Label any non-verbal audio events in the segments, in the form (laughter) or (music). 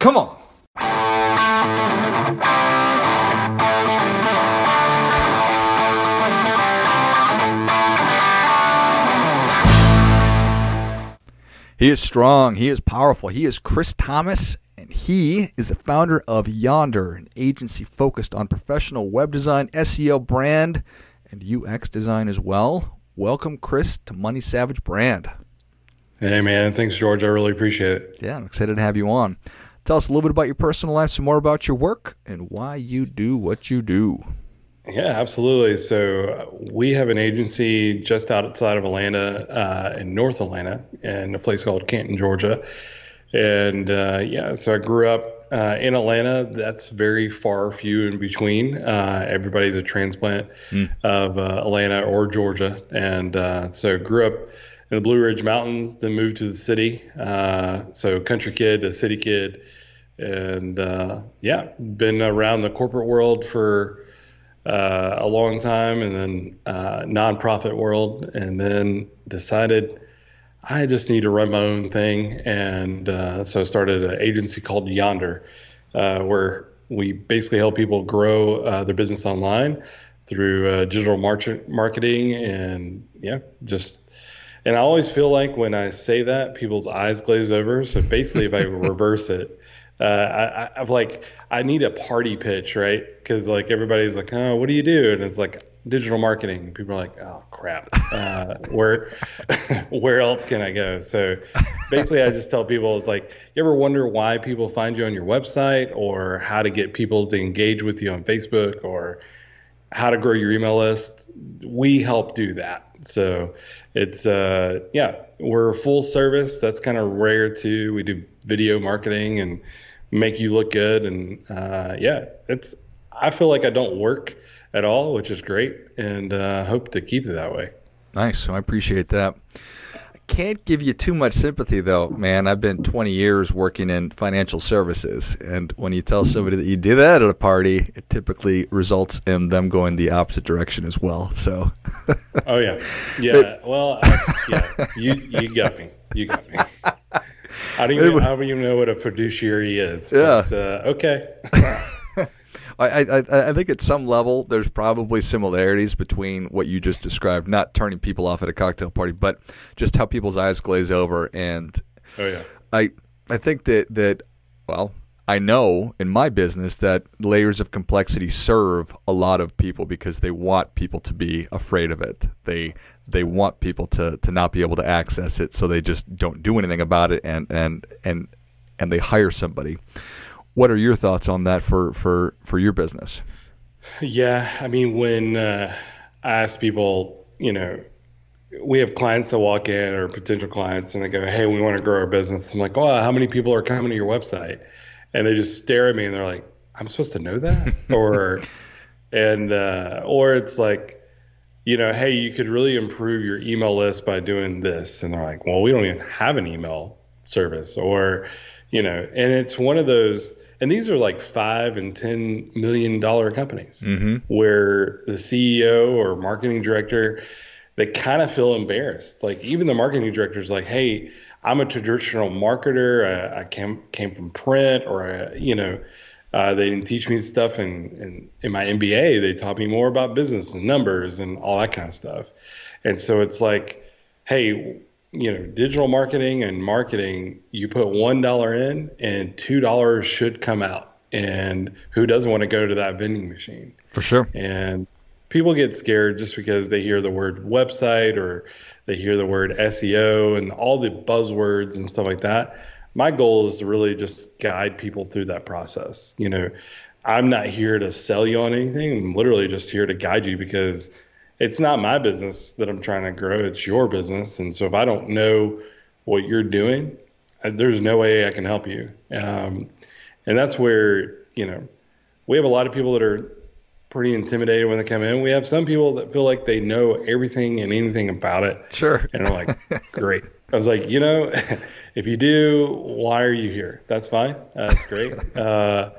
Come on. He is strong. He is powerful. He is Chris Thomas, and he is the founder of Yonder, an agency focused on professional web design, SEO, brand, and UX design as well. Welcome, Chris, to Money Savage Brand. Hey, man. Thanks, George. I really appreciate it. Yeah, I'm excited to have you on. Tell us a little bit about your personal life, some more about your work, and why you do what you do. Yeah, absolutely. So uh, we have an agency just outside of Atlanta, uh, in North Atlanta, in a place called Canton, Georgia. And uh, yeah, so I grew up uh, in Atlanta. That's very far few in between. Uh, everybody's a transplant mm. of uh, Atlanta or Georgia, and so grew up in the Blue Ridge Mountains. Then moved to the city. so country kid, a city kid, and yeah, been around the corporate world for uh, a long time and then uh, nonprofit world, and then decided I just need to run my own thing. And uh, so I started an agency called Yonder, uh, where we basically help people grow uh, their business online through uh, digital mar- marketing and yeah, just. And I always feel like when I say that, people's eyes glaze over. So basically, if I (laughs) reverse it, uh, I, I've like I need a party pitch, right? Because like everybody's like, oh, what do you do? And it's like digital marketing. People are like, oh crap, uh, where (laughs) where else can I go? So basically, I just tell people it's like, you ever wonder why people find you on your website, or how to get people to engage with you on Facebook, or how to grow your email list? We help do that. So it's uh, yeah, we're full service. That's kind of rare too. We do video marketing and make you look good. And uh, yeah, it's I feel like I don't work at all, which is great, and uh, hope to keep it that way. Nice. I appreciate that. I can't give you too much sympathy though, man. I've been 20 years working in financial services, and when you tell somebody that you do that at a party, it typically results in them going the opposite direction as well. So. oh yeah, (laughs) yeah. Well, I, yeah. You you got me. You got me. (laughs) I don't even, I don't even know what a fiduciary is. Yeah. But, uh, okay. (laughs) I, I, I think at some level there's probably similarities between what you just described, not turning people off at a cocktail party, but just how people's eyes glaze over. And oh yeah, I I think that that well, I know in my business that layers of complexity serve a lot of people because they want people to be afraid of it. They they want people to to not be able to access it, so they just don't do anything about it, and and and and they hire somebody. What are your thoughts on that for for for your business? Yeah, I mean, when uh, I ask people, you know, we have clients that walk in or potential clients, and they go, "Hey, we want to grow our business." I'm like, "Oh, how many people are coming to your website?" And they just stare at me, and they're like, "I'm supposed to know that?" (laughs) or and uh, or it's like you know, hey, you could really improve your email list by doing this. And they're like, well, we don't even have an email service or, you know, and it's one of those, and these are like five and ten million dollar companies mm-hmm. where the CEO or marketing director, they kind of feel embarrassed. Like even the marketing director is like, hey, I'm a traditional marketer. I, I came came from print, or I, you know, uh, they didn't teach me stuff in, in, in my MBA. They taught me more about business and numbers and all that kind of stuff. And so it's like, hey, you know, digital marketing and marketing, you put one dollar in and two dollars should come out. And who doesn't want to go to that vending machine? For sure. And people get scared just because they hear the word website or they hear the word SEO and all the buzzwords and stuff like that my goal is to really just guide people through that process. You know, I'm not here to sell you on anything. I'm literally just here to guide you because it's not my business that I'm trying to grow. It's your business. And so if I don't know what you're doing, uh, there's no way I can help you. Um, and that's where, you know, we have a lot of people that are pretty intimidated when they come in. We have some people that feel like they know everything and anything about it. Sure. And I'm like, (laughs) great. I was like, you know, (laughs) if you do, why are you here? That's fine. Uh, that's great. (laughs) uh,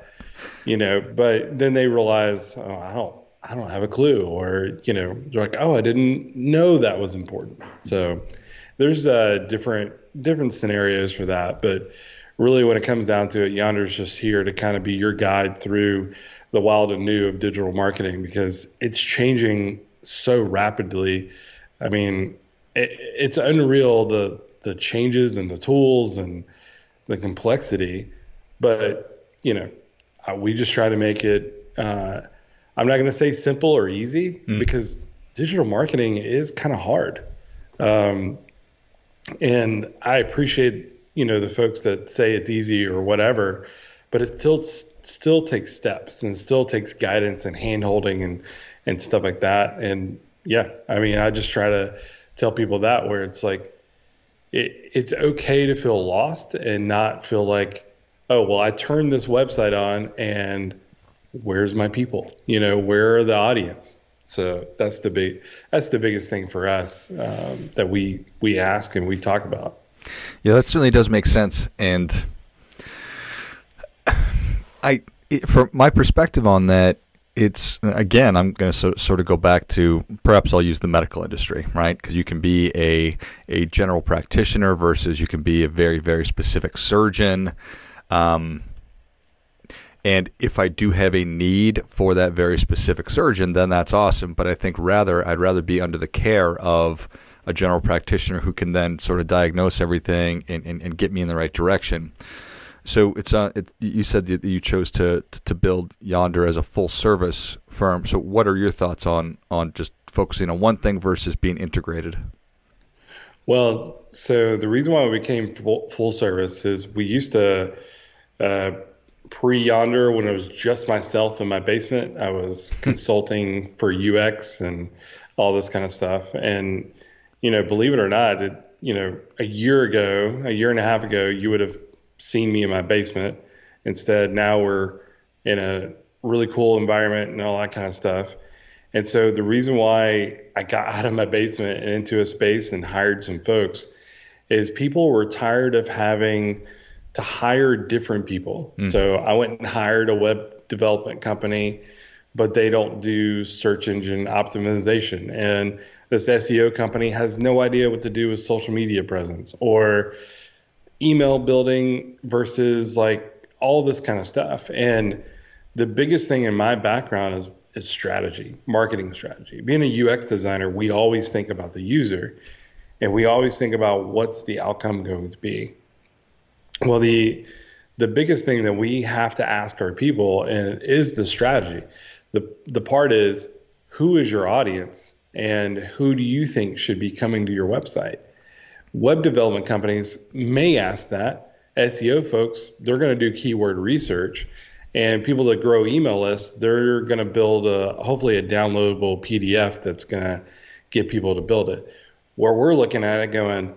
you know, but then they realize, oh, I don't, I don't have a clue, or you know, they're like, oh, I didn't know that was important. So there's uh, different different scenarios for that, but really, when it comes down to it, Yonder's just here to kind of be your guide through the wild and new of digital marketing because it's changing so rapidly. I mean, it, it's unreal the the changes and the tools and the complexity, but you know, we just try to make it. Uh, I'm not going to say simple or easy mm. because digital marketing is kind of hard. Um, and I appreciate, you know, the folks that say it's easy or whatever, but it still still takes steps and still takes guidance and hand holding and and stuff like that. And yeah, I mean, I just try to tell people that where it's like it, it's okay to feel lost and not feel like, oh, well, I turned this website on and where's my people? You know, where are the audience? So that's the big that's the biggest thing for us um, that we we ask and we talk about. Yeah, that certainly does make sense, and I, from my perspective on that, it's again i'm going to so, sort of go back to perhaps i'll use the medical industry right? Because you can be a, a general practitioner versus you can be a very very specific surgeon. Um, and if i do have a need for that very specific surgeon then that's awesome. But i think rather i'd rather be under the care of a general practitioner who can then sort of diagnose everything and, and, and get me in the right direction so it's uh, it, you said that you chose to to build Yonder as a full service firm. So what are your thoughts on on just focusing on one thing versus being integrated? Well, so the reason why we became full, full service is we used to uh, pre Yonder when it was just myself in my basement. I was (laughs) consulting for UX and all this kind of stuff. And you know, believe it or not, it, you know, a year ago, a year and a half ago, you would have seen me in my basement. Instead, now we're in a really cool environment and all that kind of stuff. And so the reason why I got out of my basement and into a space and hired some folks is people were tired of having to hire different people. Mm. So I went and hired a web development company, but they don't do search engine optimization. And this SEO company has no idea what to do with social media presence or email building versus like all this kind of stuff. And the biggest thing in my background is is strategy, marketing strategy. Being a UX designer, we always think about the user and we always think about what's the outcome going to be. Well, the the biggest thing that we have to ask our people and is the strategy. The the part is who is your audience and who do you think should be coming to your website? Web development companies may ask that. SEO folks, they're going to do keyword research. And people that grow email lists, they're going to build a hopefully a downloadable PDF that's going to get people to build it. Where we're looking at it going,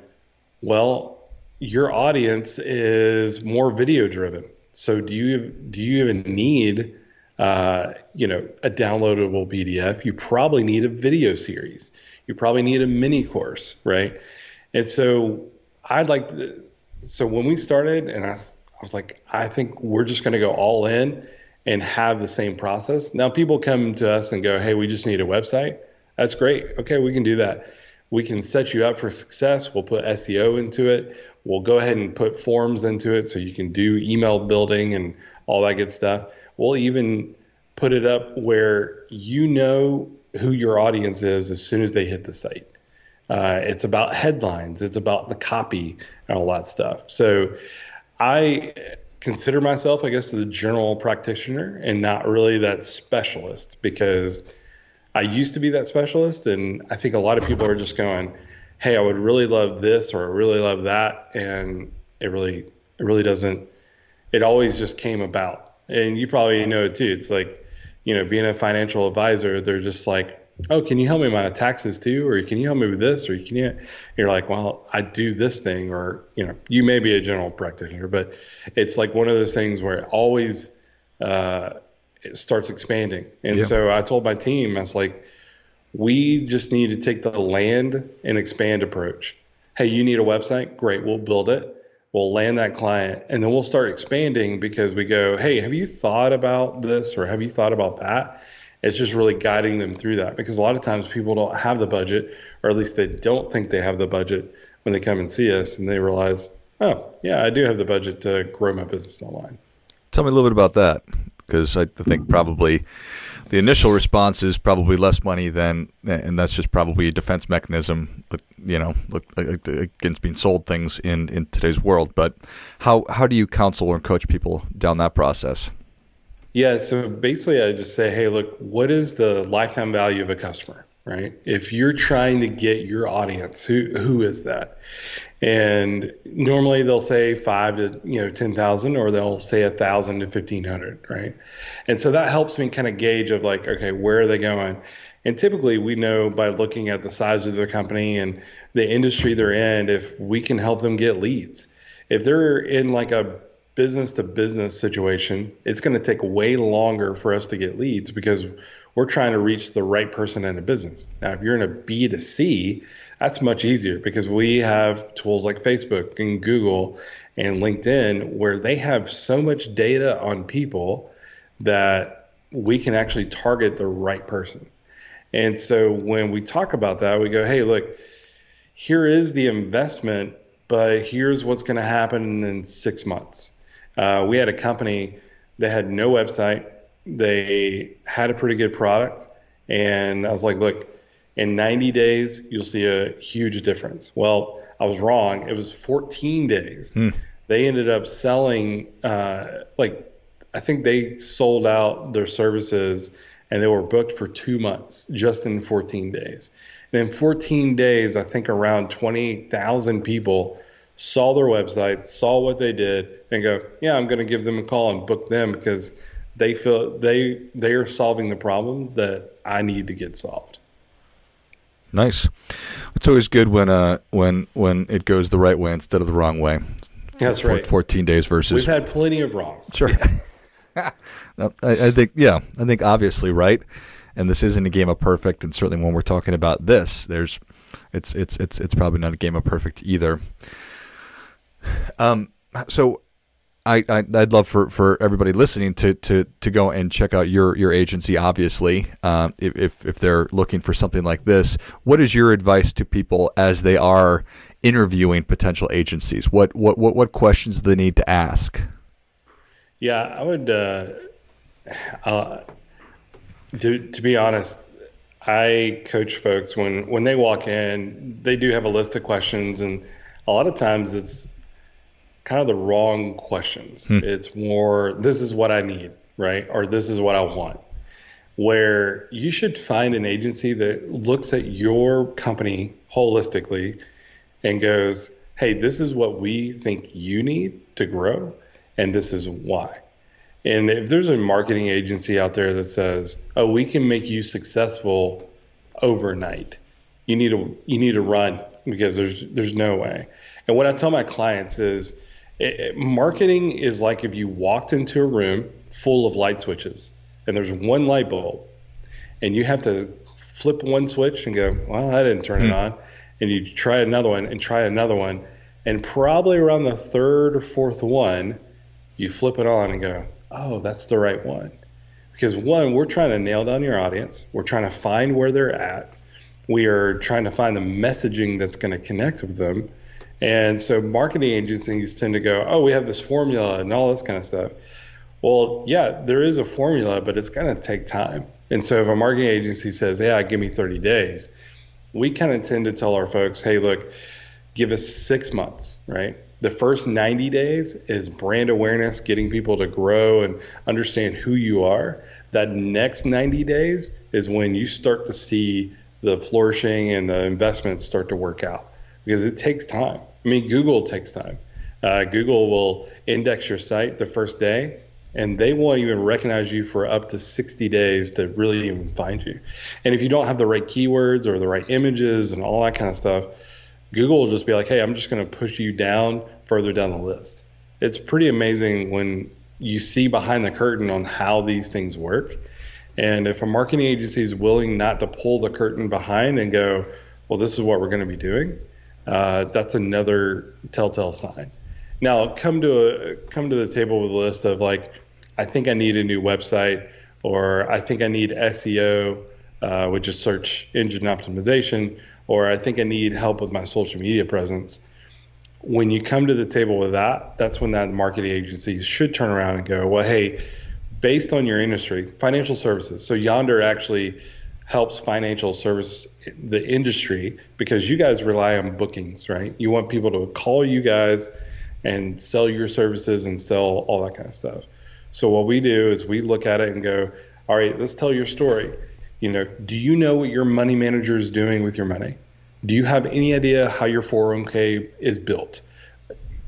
well, your audience is more video driven. So do you do you even need uh, you know a downloadable PDF? You probably need a video series. You probably need a mini course, right? And so I'd like to, so when we started, and I, I was like, I think we're just going to go all in and have the same process. Now, people come to us and go, hey, we just need a website. That's great. Okay, we can do that. We can set you up for success. We'll put SEO into it. We'll go ahead and put forms into it so you can do email building and all that good stuff. We'll even put it up where you know who your audience is as soon as they hit the site. Uh, it's about headlines. It's about the copy and all that stuff. So I consider myself, I guess, the general practitioner and not really that specialist because I used to be that specialist. And I think a lot of people are just going, hey, I would really love this or I really love that. And it really, it really doesn't, it always just came about. And you probably know it too. It's like, you know, being a financial advisor, they're just like, oh, can you help me with my taxes too? Or can you help me with this? Or can you, you're like, well, I do this thing, or, you know, you may be a general practitioner, but it's like one of those things where it always, uh, it starts expanding. And yeah. so I told my team, I was like, we just need to take the land and expand approach. Hey, you need a website? Great. We'll build it. We'll land that client and then we'll start expanding because we go, Hey, have you thought about this or have you thought about that? It's just really guiding them through that because a lot of times people don't have the budget, or at least they don't think they have the budget when they come and see us, and they realize, Oh, yeah, I do have the budget to grow my business online. Tell me a little bit about that, because I think probably the initial response is probably less money than, and that's just probably a defense mechanism, you know, against being sold things in, in today's world. But how how do you counsel or coach people down that process? Yeah, so basically, I just say, hey, look, what is the lifetime value of a customer, right? If you're trying to get your audience, who who is that? And normally they'll say five to you know ten thousand, or they'll say a thousand to fifteen hundred, right? And so that helps me kind of gauge of like, okay, where are they going? And typically we know by looking at the size of their company and the industry they're in if we can help them get leads. If they're in like a business to business situation, it's going to take way longer for us to get leads because we're trying to reach the right person in a business. Now, if you're in a B2C, that's much easier because we have tools like Facebook and Google and LinkedIn where they have so much data on people that we can actually target the right person. And so when we talk about that, we go, hey, look, here is the investment, but here's what's going to happen in six months. Uh, we had a company that had no website. They had a pretty good product. And I was like, look, in 90 days, you'll see a huge difference. Well, I was wrong. It was 14 days. Hmm. They ended up selling, uh, like, I think they sold out their services and they were booked for two months just in 14 days. And in 14 days, I think around 20,000 people saw their website, saw what they did, and go, yeah, I'm going to give them a call and book them because they feel they they are solving the problem that I need to get solved. Nice. It's always good when uh when when it goes the right way instead of the wrong way. That's right. Fourteen days versus. We've had plenty of wrongs. Sure. (laughs) I, I think yeah, I think obviously right, and this isn't a game of perfect, and certainly when we're talking about this, there's it's it's it's it's probably not a game of perfect either. Um, so I, I would love for, for everybody listening to, to, to go and check out your, your agency. Obviously, uh, if if they're looking for something like this, what is your advice to people as they are interviewing potential agencies? What what what, what questions do they need to ask? Yeah, I would. Uh, uh, to to be honest, I coach folks when when they walk in. They do have a list of questions, and a lot of times it's kind of the wrong questions. Hmm. It's more, this is what I need, right? Or this is what I want. Where you should find an agency that looks at your company holistically and goes, hey, this is what we think you need to grow, and this is why. And if there's a marketing agency out there that says, "Oh, we can make you successful overnight," you need to you need to run because there's there's no way. And what I tell my clients is, it, marketing is like if you walked into a room full of light switches and there's one light bulb and you have to flip one switch and go, well, I didn't turn hmm. it on. And you try another one and try another one. And probably around the third or fourth one, you flip it on and go, oh, that's the right one. Because one, we're trying to nail down your audience, we're trying to find where they're at, we are trying to find the messaging that's going to connect with them. And so marketing agencies tend to go, oh, we have this formula and all this kind of stuff. Well, yeah, there is a formula, but it's going to take time. And so if a marketing agency says, yeah, give me 30 days, we kind of tend to tell our folks, hey, look, give us six months, right? The first 90 days is brand awareness, getting people to grow and understand who you are. That next 90 days is when you start to see the flourishing and the investments start to work out because it takes time. I mean, Google takes time. Uh, Google will index your site the first day, and they won't even recognize you for up to 60 days to really even find you. And if you don't have the right keywords or the right images and all that kind of stuff, Google will just be like, hey, I'm just going to push you down further down the list. It's pretty amazing when you see behind the curtain on how these things work. And if a marketing agency is willing not to pull the curtain behind and go, well, this is what we're going to be doing, uh, that's another telltale sign. Now, come to a, come to the table with a list of like, I think I need a new website, or I think I need SEO, uh, which is search engine optimization, or I think I need help with my social media presence. when you come to the table with that, that's when that marketing agency should turn around and go, well, hey, based on your industry, financial services. So Yonder actually helps financial service the industry because you guys rely on bookings, right? You want people to call you guys and sell your services and sell all that kind of stuff. So what we do is we look at it and go, all right, let's tell your story. You know, do you know what your money manager is doing with your money? Do you have any idea how your 401k is built?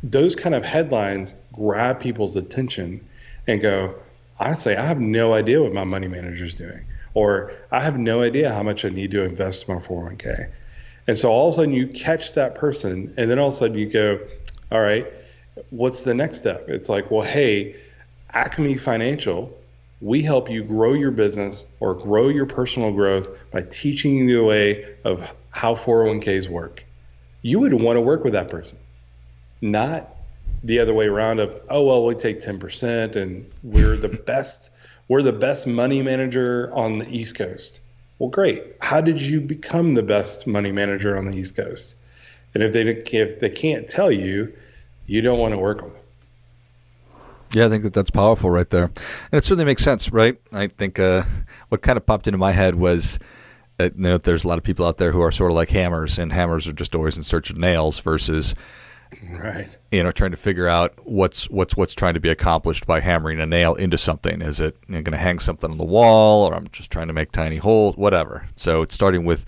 Those kind of headlines grab people's attention and go, honestly, I have no idea what my money manager is doing or I have no idea how much I need to invest in my 401k. And so all of a sudden you catch that person, and then all of a sudden you go, all right, what's the next step? It's like, well, hey, Acme Financial, we help you grow your business or grow your personal growth by teaching you the way of how 401ks work. You would want to work with that person, not the other way around of, oh, well, we take 10% and we're the (laughs) best we're the best money manager on the East Coast. Well, great. How did you become the best money manager on the East Coast? And if they if they can't tell you, you don't want to work with them. Yeah, I think that that's powerful right there, and it certainly makes sense, right? I think uh, what kind of popped into my head was, uh, you know, there's a lot of people out there who are sort of like hammers, and hammers are just always in search of nails versus right. You know trying to figure out what's what's what's trying to be accomplished by hammering a nail into something. Is it you know, going to hang something on the wall or i'm just trying to make tiny holes? Whatever. So it's starting with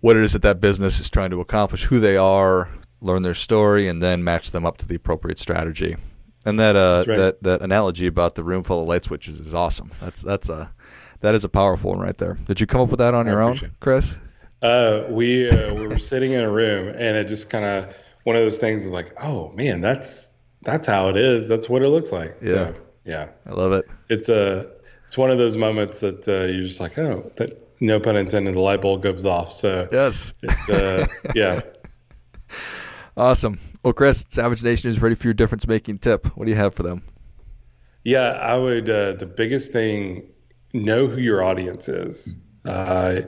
what it is that that business is trying to accomplish who they are learn their story and then match them up to the appropriate strategy. And that uh, right. that that analogy about the room full of light switches is awesome. That's that's a that is a powerful one right there. Did you come up with that on I your own chris? Uh, we uh, we were sitting in a room and it just kind of one of those things of like, oh man, that's that's how it is. That's what it looks like. Yeah, so, yeah, I love it. It's a it's one of those moments that uh, you're just like, oh, that, no pun intended, the light bulb goes off. So yes, it's uh, (laughs) yeah, awesome. Well, Chris, Savage Nation is ready for your difference making tip. What do you have for them? Yeah, I would. Uh, the biggest thing, know who your audience is. Uh,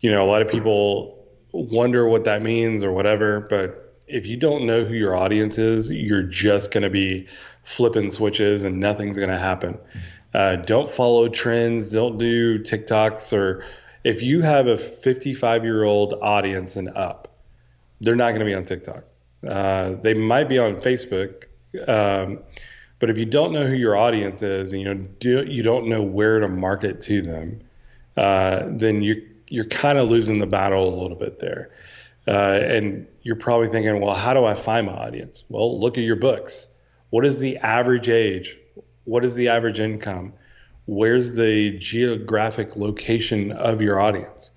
you know, a lot of people wonder what that means or whatever, but if you don't know who your audience is, you're just going to be flipping switches and nothing's going to happen. Uh, don't follow trends. Don't do TikToks or if you have a 55 year old audience and up, they're not going to be on TikTok. Uh, they might be on Facebook. Um, but if you don't know who your audience is and you know do, you don't know where to market to them, uh, then you you're kind of losing the battle a little bit there. Uh, and you're probably thinking, well, how do I find my audience? Well, look at your books. What is the average age? What is the average income? Where's the geographic location of your audience?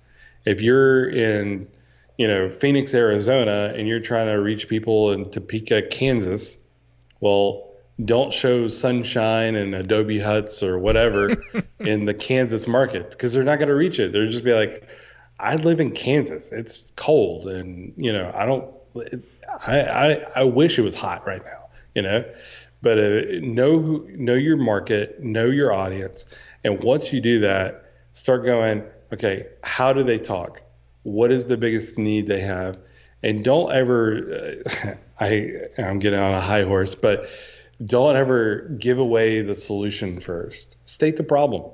If you're in, you know, Phoenix, Arizona, and you're trying to reach people in Topeka, Kansas, well, don't show sunshine and Adobe huts or whatever (laughs) in the Kansas market because they're not going to reach it. They'll just be like, I live in Kansas. It's cold, and you know I don't. I I, I wish it was hot right now. You know, but uh, know know your market, know your audience, and once you do that, start going. Okay, how do they talk? What is the biggest need they have? And don't ever. Uh, (laughs) I I'm getting on a high horse, but don't ever give away the solution first. State the problem.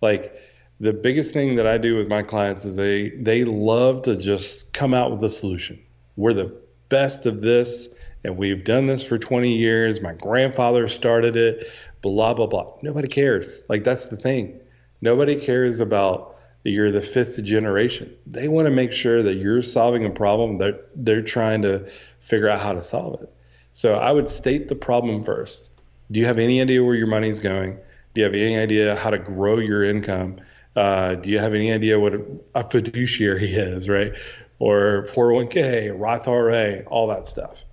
Like the biggest thing that I do with my clients is they they love to just come out with a solution. We're the best of this and we've done this for 20 years. My grandfather started it, blah blah blah. Nobody cares. Like that's the thing. Nobody cares about that you're the fifth generation. They want to make sure that you're solving a problem that they're trying to figure out how to solve it. So I would state the problem first. Do you have any idea where your money's going? Do you have any idea how to grow your income? Uh, do you have any idea what a fiduciary is, right? Or 401k, Roth IRA, all that stuff.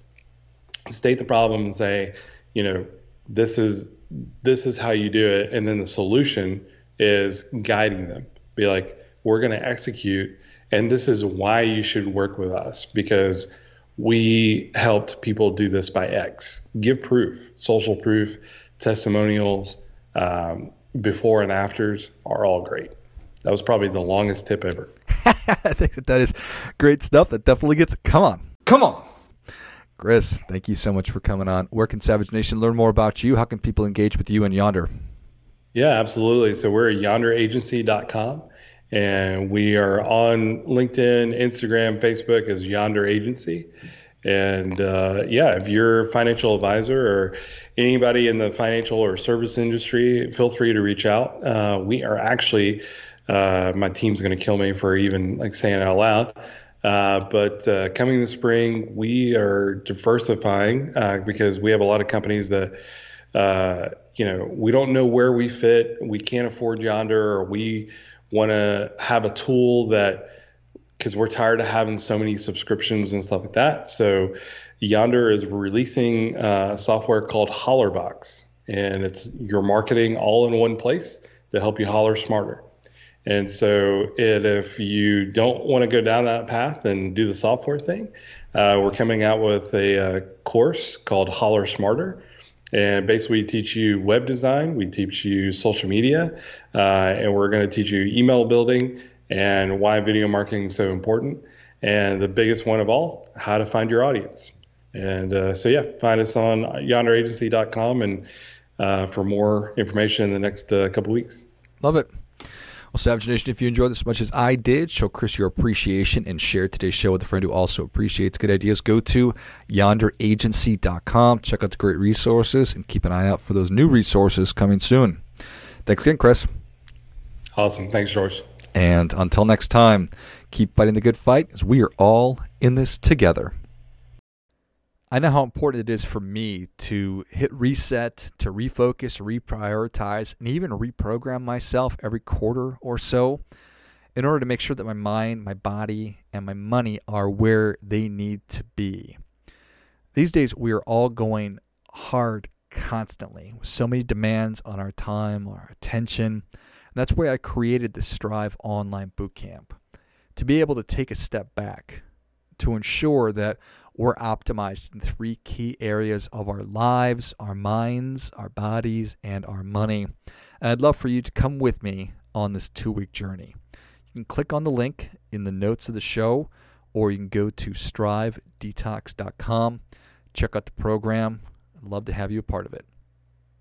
State the problem and say, you know, this is this is how you do it, and then the solution is guiding them. Be like, we're going to execute, and this is why you should work with us because we helped people do this by X. Give proof, social proof, testimonials, um, before and afters are all great. That was probably the longest tip ever. (laughs) I think that that is great stuff. That definitely gets. Come on, come on. Chris, thank you so much for coming on. Where can Savage Nation learn more about you? How can people engage with you and Yonder? Yeah, absolutely. So we're at yonderagency.com and we are on LinkedIn, Instagram, Facebook as Yonder Agency. And uh, yeah, if you're a financial advisor or anybody in the financial or service industry, feel free to reach out. Uh, we are actually, uh, my team's going to kill me for even like saying it out loud. Uh, but uh, coming this spring, we are diversifying uh, because we have a lot of companies that, uh, you know, we don't know where we fit. We can't afford Yonder, or we want to have a tool that, because we're tired of having so many subscriptions and stuff like that. So, Yonder is releasing uh, software called Hollerbox, and it's your marketing all in one place to help you holler smarter. And so, it, if you don't want to go down that path and do the software thing, uh, we're coming out with a, a, uh, course called Holler Smarter. And basically, we teach you web design, we teach you social media, uh, and we're going to teach you email building and why video marketing is so important. And the biggest one of all, how to find your audience. And uh, so, yeah, find us on yonderagency.com and uh, for more information in the next uh, couple weeks. Love it. Well, Savage Nation, if you enjoyed this as much as I did, show Chris your appreciation and share today's show with a friend who also appreciates good ideas. Go to yonderagency.com, check out the great resources, and keep an eye out for those new resources coming soon. Thanks again, Chris. Awesome. Thanks, George. And until next time, keep fighting the good fight as we are all in this together. I know how important it is for me to hit reset, to refocus, reprioritize, and even reprogram myself every quarter or so in order to make sure that my mind, my body, and my money are where they need to be. These days, we are all going hard constantly with so many demands on our time, our attention. And that's why I created the Strive Online Bootcamp to be able to take a step back to ensure that we're optimized in three key areas of our lives, our minds, our bodies, and our money. And I'd love for you to come with me on this two week journey. You can click on the link in the notes of the show, or you can go to strivedetox.com, check out the program. I'd love to have you a part of it.